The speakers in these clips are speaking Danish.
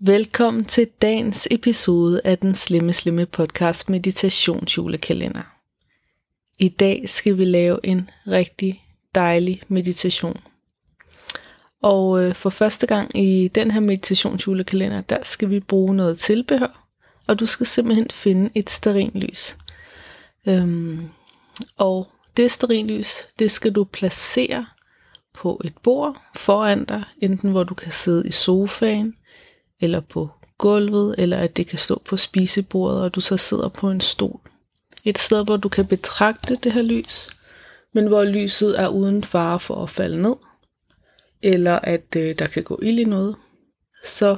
Velkommen til dagens episode af den Slemme Slemme podcast meditationsjulekalender. I dag skal vi lave en rigtig dejlig meditation. Og øh, for første gang i den her meditationsjulekalender, der skal vi bruge noget tilbehør, og du skal simpelthen finde et sterinlys. Øhm, og det sterinlys, det skal du placere på et bord foran dig, enten hvor du kan sidde i sofaen, eller på gulvet, eller at det kan stå på spisebordet, og du så sidder på en stol. Et sted, hvor du kan betragte det her lys, men hvor lyset er uden fare for at falde ned, eller at øh, der kan gå ild i noget. Så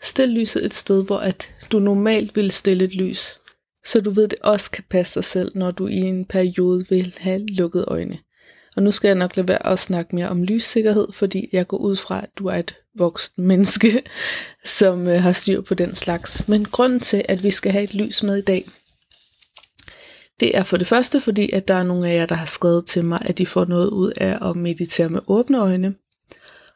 stil lyset et sted, hvor at du normalt vil stille et lys, så du ved, det også kan passe sig selv, når du i en periode vil have lukket øjne. Og nu skal jeg nok lade være at snakke mere om lyssikkerhed, fordi jeg går ud fra, at du er et voksen menneske, som øh, har styr på den slags. Men grunden til, at vi skal have et lys med i dag, det er for det første, fordi at der er nogle af jer, der har skrevet til mig, at de får noget ud af at meditere med åbne øjne.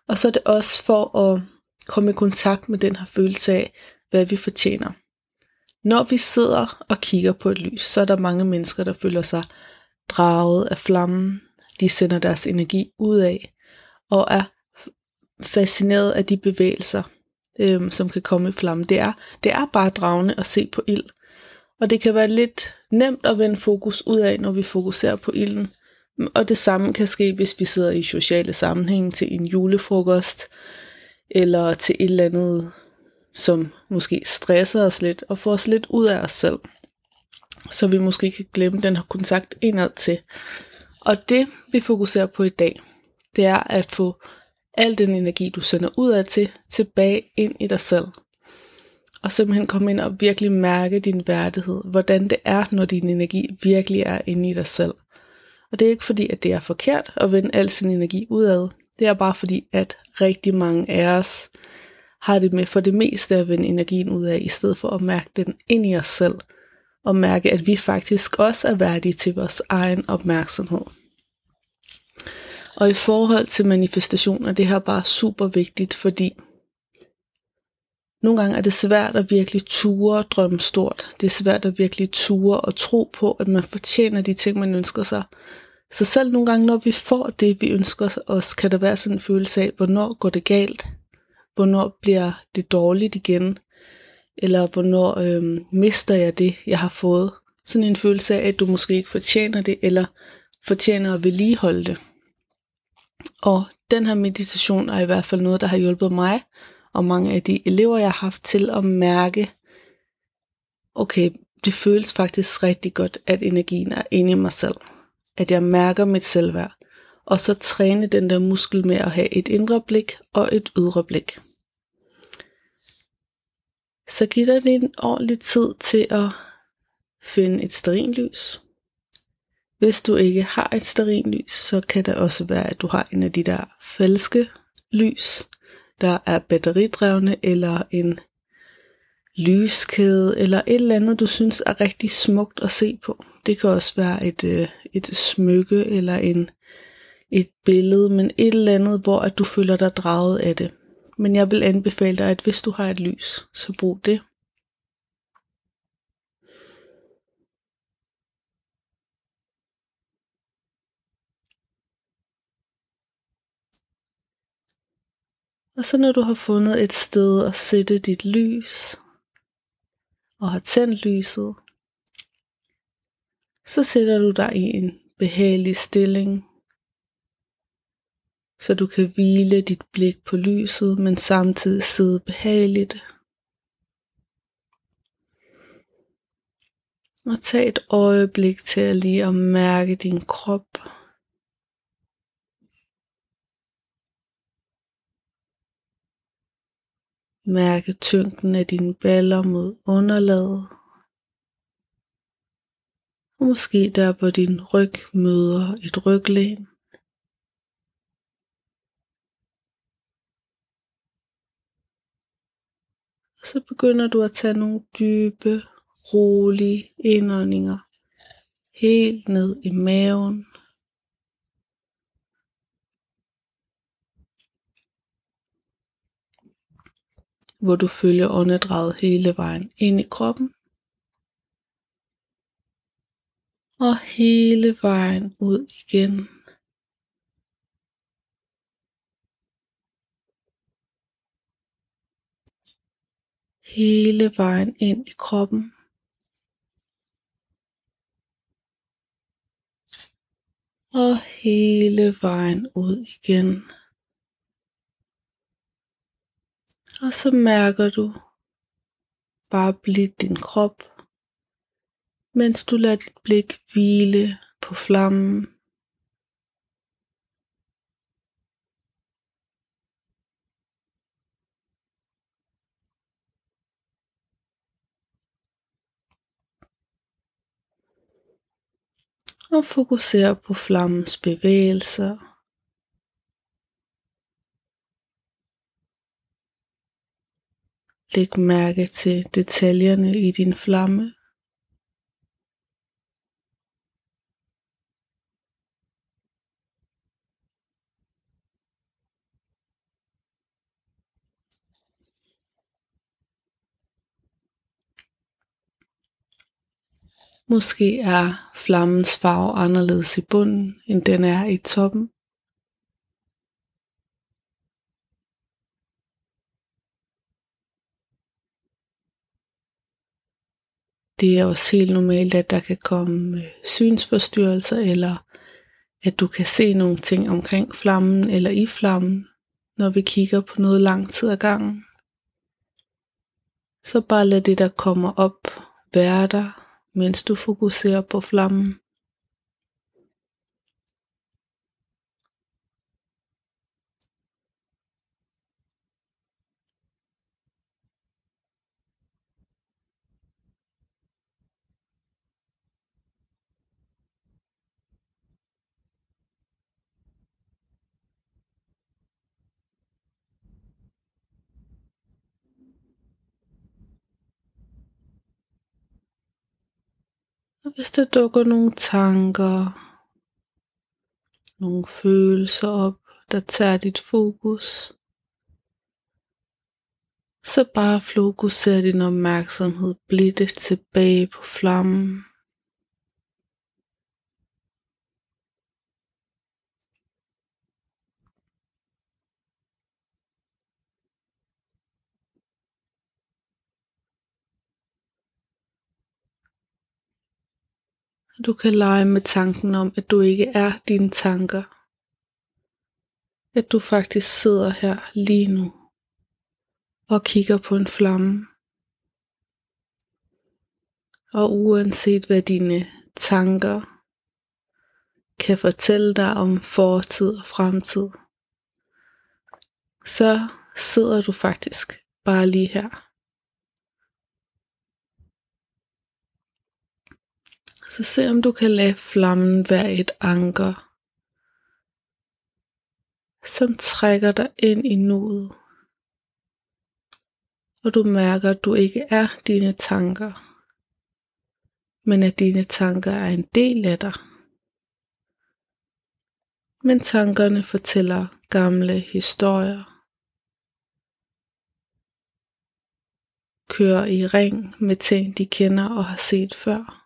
Og så er det også for at komme i kontakt med den her følelse af, hvad vi fortjener. Når vi sidder og kigger på et lys, så er der mange mennesker, der føler sig draget af flammen. De sender deres energi ud af og er fascineret af de bevægelser, øhm, som kan komme i flammen. Det er, det er bare dragende at se på ild. Og det kan være lidt nemt at vende fokus ud af, når vi fokuserer på ilden. Og det samme kan ske, hvis vi sidder i sociale sammenhæng til en julefrokost, eller til et eller andet, som måske stresser os lidt, og får os lidt ud af os selv. Så vi måske kan glemme den her kontakt indad til. Og det vi fokuserer på i dag, det er at få al den energi, du sender ud af til, tilbage ind i dig selv. Og simpelthen komme ind og virkelig mærke din værdighed, hvordan det er, når din energi virkelig er inde i dig selv. Og det er ikke fordi, at det er forkert at vende al sin energi udad. Det er bare fordi, at rigtig mange af os har det med for det meste at vende energien ud af, i stedet for at mærke den ind i os selv. Og mærke, at vi faktisk også er værdige til vores egen opmærksomhed. Og i forhold til manifestation er det her bare super vigtigt, fordi nogle gange er det svært at virkelig ture og drømme stort. Det er svært at virkelig ture og tro på, at man fortjener de ting, man ønsker sig. Så selv nogle gange, når vi får det, vi ønsker os, kan der være sådan en følelse af, hvornår går det galt? Hvornår bliver det dårligt igen? Eller hvornår øh, mister jeg det, jeg har fået? Sådan en følelse af, at du måske ikke fortjener det, eller fortjener at vedligeholde det. Og den her meditation er i hvert fald noget, der har hjulpet mig og mange af de elever, jeg har haft til at mærke, okay, det føles faktisk rigtig godt, at energien er inde i mig selv. At jeg mærker mit selvværd. Og så træne den der muskel med at have et indre blik og et ydre blik. Så giv dig en ordentlig tid til at finde et sterinlys. Hvis du ikke har et sterinlys, så kan det også være, at du har en af de der falske lys, der er batteridrevne, eller en lyskæde, eller et eller andet, du synes er rigtig smukt at se på. Det kan også være et, øh, et smykke, eller en, et billede, men et eller andet, hvor at du føler dig draget af det. Men jeg vil anbefale dig, at hvis du har et lys, så brug det. Og så når du har fundet et sted at sætte dit lys, og har tændt lyset, så sætter du dig i en behagelig stilling, så du kan hvile dit blik på lyset, men samtidig sidde behageligt. Og tag et øjeblik til at lige at mærke din krop. Mærke tyngden af dine baller mod underlaget. Og måske der på din ryg møder et ryglæn. Så begynder du at tage nogle dybe, rolige indåndinger helt ned i maven. hvor du følger åndedraget hele vejen ind i kroppen. Og hele vejen ud igen. Hele vejen ind i kroppen. Og hele vejen ud igen. Og så mærker du bare blidt din krop, mens du lader dit blik hvile på flammen. Og fokuser på flammens bevægelser. Læg mærke til detaljerne i din flamme. Måske er flammens farve anderledes i bunden, end den er i toppen. Det er også helt normalt, at der kan komme øh, synsforstyrrelser, eller at du kan se nogle ting omkring flammen eller i flammen, når vi kigger på noget lang tid ad gangen. Så bare lad det, der kommer op, være der, mens du fokuserer på flammen. Og hvis der dukker nogle tanker, nogle følelser op, der tager dit fokus, så bare fokuser din opmærksomhed blidt tilbage på flammen. Du kan lege med tanken om, at du ikke er dine tanker. At du faktisk sidder her lige nu og kigger på en flamme. Og uanset hvad dine tanker kan fortælle dig om fortid og fremtid, så sidder du faktisk bare lige her. Så se om du kan lade flammen være et anker, som trækker dig ind i nuet. Og du mærker, at du ikke er dine tanker, men at dine tanker er en del af dig. Men tankerne fortæller gamle historier. Kører i ring med ting, de kender og har set før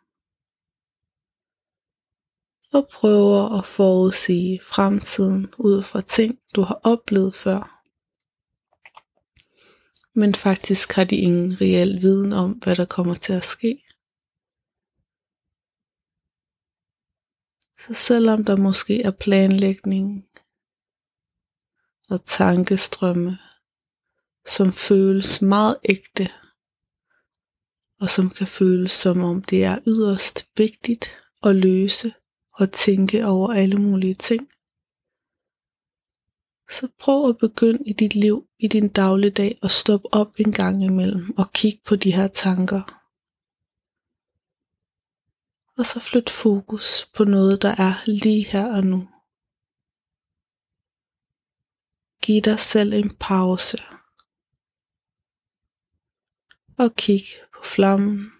og prøver at forudsige fremtiden ud fra ting, du har oplevet før. Men faktisk har de ingen reel viden om, hvad der kommer til at ske. Så selvom der måske er planlægning og tankestrømme, som føles meget ægte, og som kan føles som om det er yderst vigtigt at løse, og tænke over alle mulige ting. Så prøv at begynde i dit liv, i din dagligdag, og stoppe op en gang imellem og kig på de her tanker. Og så flyt fokus på noget, der er lige her og nu. Giv dig selv en pause. Og kig på flammen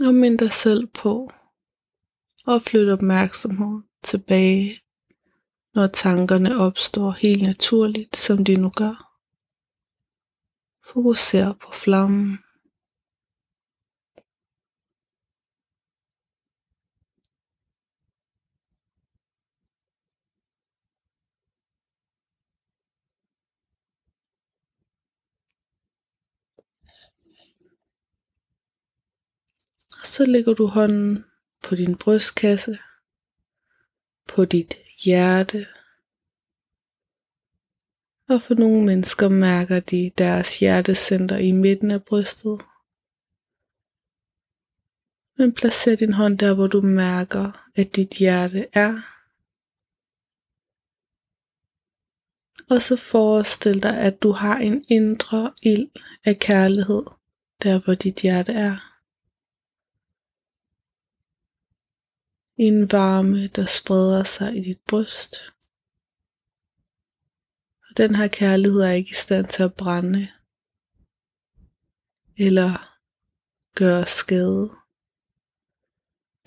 Og mind dig selv på og flyt opmærksomhed tilbage, når tankerne opstår helt naturligt, som de nu gør. Fokuser på flammen. Og så lægger du hånden på din brystkasse, på dit hjerte. Og for nogle mennesker mærker de deres hjertecenter i midten af brystet. Men placer din hånd der, hvor du mærker, at dit hjerte er. Og så forestil dig, at du har en indre ild af kærlighed, der hvor dit hjerte er. En varme, der spreder sig i dit bryst. Og den her kærlighed er ikke i stand til at brænde eller gøre skade.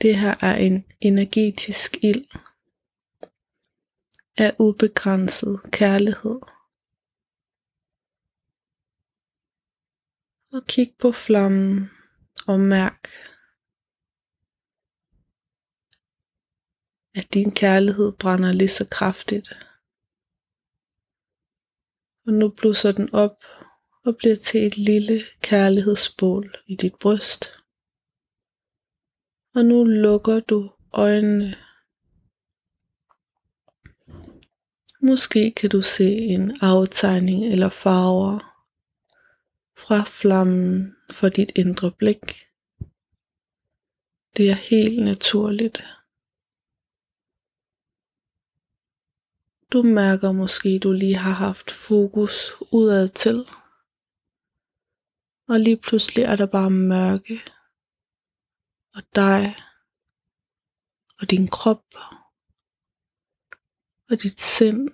Det her er en energetisk ild af ubegrænset kærlighed. Og kig på flammen og mærk, at din kærlighed brænder lige så kraftigt. Og nu blusser den op og bliver til et lille kærlighedsbål i dit bryst. Og nu lukker du øjnene. Måske kan du se en aftegning eller farver fra flammen for dit indre blik. Det er helt naturligt. Du mærker måske, du lige har haft fokus udad til. Og lige pludselig er der bare mørke. Og dig. Og din krop. Og dit sind.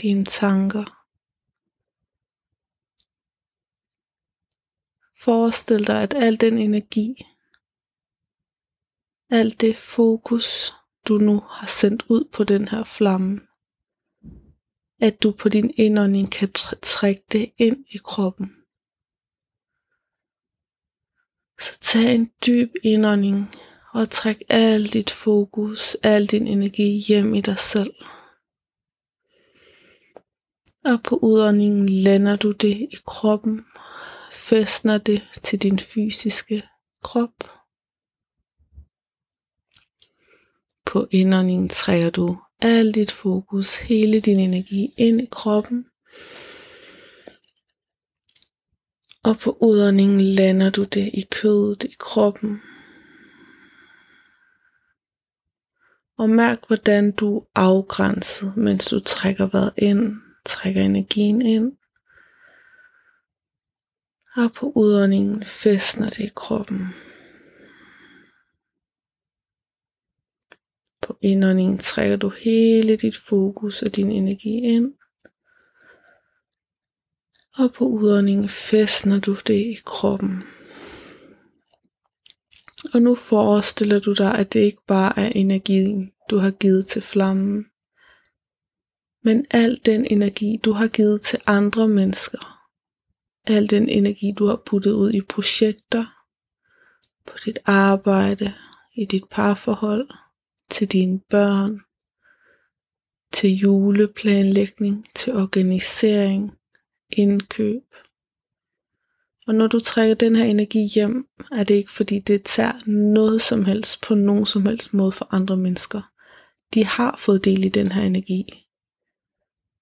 Dine tanker. Forestil dig, at al den energi, alt det fokus, du nu har sendt ud på den her flamme. At du på din indånding kan trække det ind i kroppen. Så tag en dyb indånding og træk al dit fokus, al din energi hjem i dig selv. Og på udåndingen lander du det i kroppen, fæstner det til din fysiske krop. På indåndingen trækker du al dit fokus, hele din energi ind i kroppen. Og på udåndingen lander du det i kødet i kroppen. Og mærk, hvordan du er afgrænset, mens du trækker vejret ind, trækker energien ind. Og på udåndingen fæstner det i kroppen. På indåndingen trækker du hele dit fokus og din energi ind. Og på udåndingen fæstner du det i kroppen. Og nu forestiller du dig, at det ikke bare er energien, du har givet til flammen, men al den energi, du har givet til andre mennesker. Al den energi, du har puttet ud i projekter, på dit arbejde, i dit parforhold, til dine børn, til juleplanlægning, til organisering, indkøb. Og når du trækker den her energi hjem, er det ikke fordi det tager noget som helst på nogen som helst måde for andre mennesker. De har fået del i den her energi.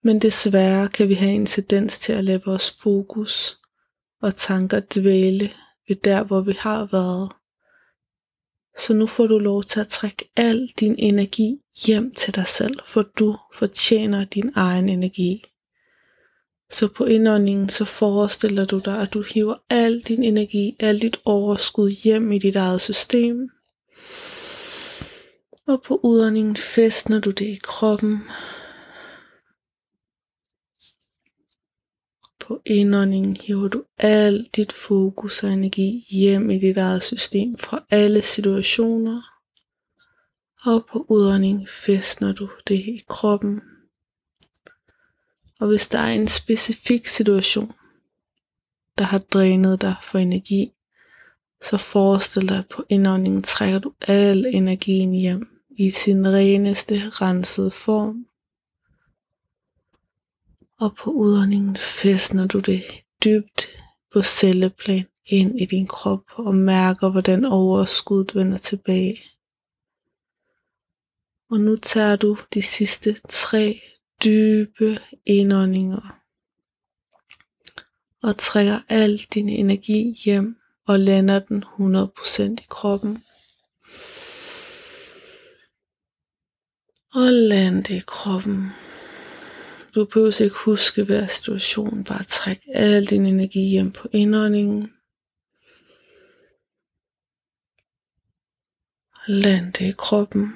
Men desværre kan vi have en tendens til at lade vores fokus og tanker dvæle ved der, hvor vi har været, så nu får du lov til at trække al din energi hjem til dig selv, for du fortjener din egen energi. Så på indåndingen så forestiller du dig, at du hiver al din energi, al dit overskud hjem i dit eget system. Og på udåndingen festner du det i kroppen. På indåndingen hiver du al dit fokus og energi hjem i dit eget system fra alle situationer. Og på udånding fæstner du det i kroppen. Og hvis der er en specifik situation, der har drænet dig for energi, så forestil dig, at på indåndingen trækker du al energien hjem i sin reneste, rensede form. Og på udåndingen fæstner du det dybt på celleplan ind i din krop og mærker, hvordan overskuddet vender tilbage. Og nu tager du de sidste tre dybe indåndinger og trækker al din energi hjem og lander den 100% i kroppen. Og land i kroppen. Du behøver ikke huske hver situation. Bare træk al din energi hjem på indåndingen. Land det i kroppen.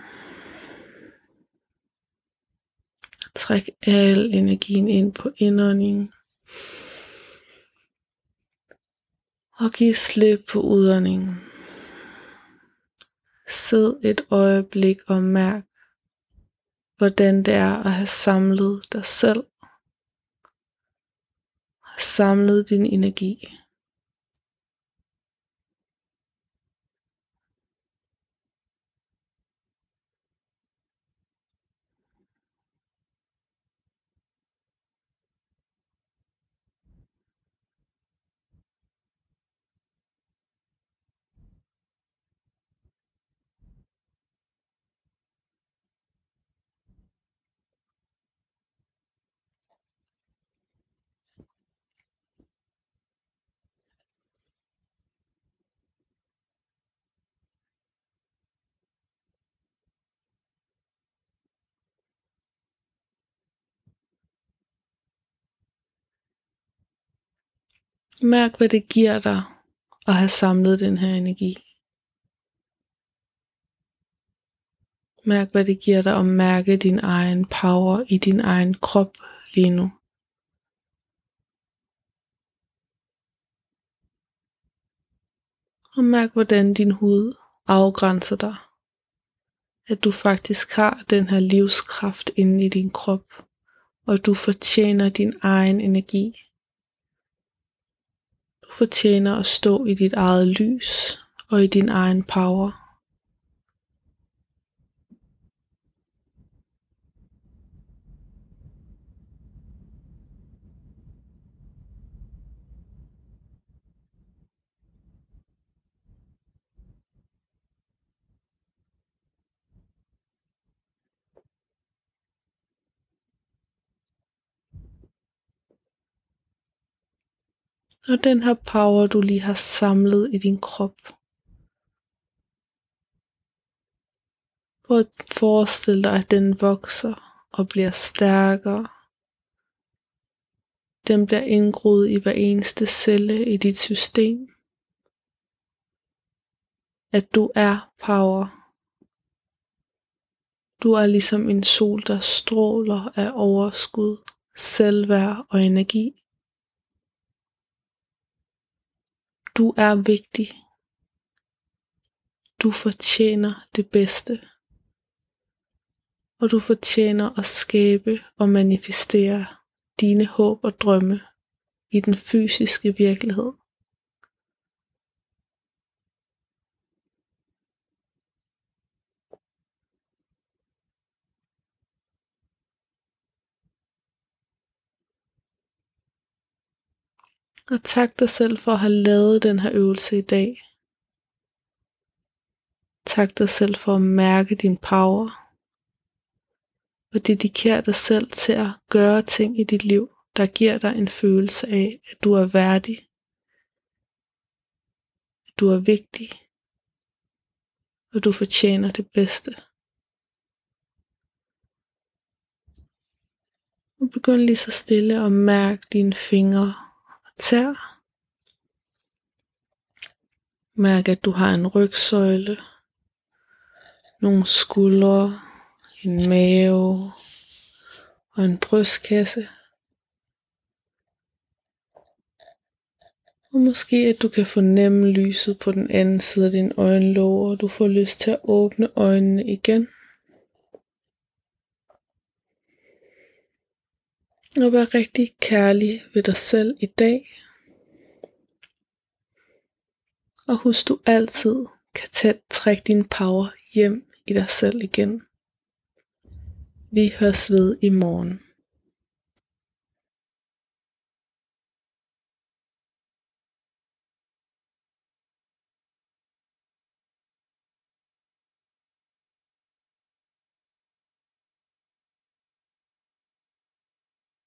Træk al energien ind på indåndingen. Og giv slip på udåndingen. Sid et øjeblik og mærk, hvordan det er at have samlet dig selv. Samlet din energi. Mærk, hvad det giver dig at have samlet den her energi. Mærk, hvad det giver dig at mærke din egen power i din egen krop lige nu. Og mærk, hvordan din hud afgrænser dig. At du faktisk har den her livskraft inde i din krop, og du fortjener din egen energi fortjener at stå i dit eget lys og i din egen power. Så den her power, du lige har samlet i din krop. Prøv at forestille dig, at den vokser og bliver stærkere. Den bliver indgroet i hver eneste celle i dit system. At du er power. Du er ligesom en sol, der stråler af overskud, selvværd og energi. Du er vigtig. Du fortjener det bedste. Og du fortjener at skabe og manifestere dine håb og drømme i den fysiske virkelighed. Og tak dig selv for at have lavet den her øvelse i dag. Tak dig selv for at mærke din power. Og dedikere dig selv til at gøre ting i dit liv, der giver dig en følelse af, at du er værdig. At du er vigtig. Og du fortjener det bedste. Og begynd lige så stille at mærke dine fingre tær. Mærk, at du har en rygsøjle, nogle skuldre, en mave og en brystkasse. Og måske at du kan fornemme lyset på den anden side af din øjenlåg, og du får lyst til at åbne øjnene igen. Og vær rigtig kærlig ved dig selv i dag. Og husk du altid kan tæt trække din power hjem i dig selv igen. Vi høres ved i morgen.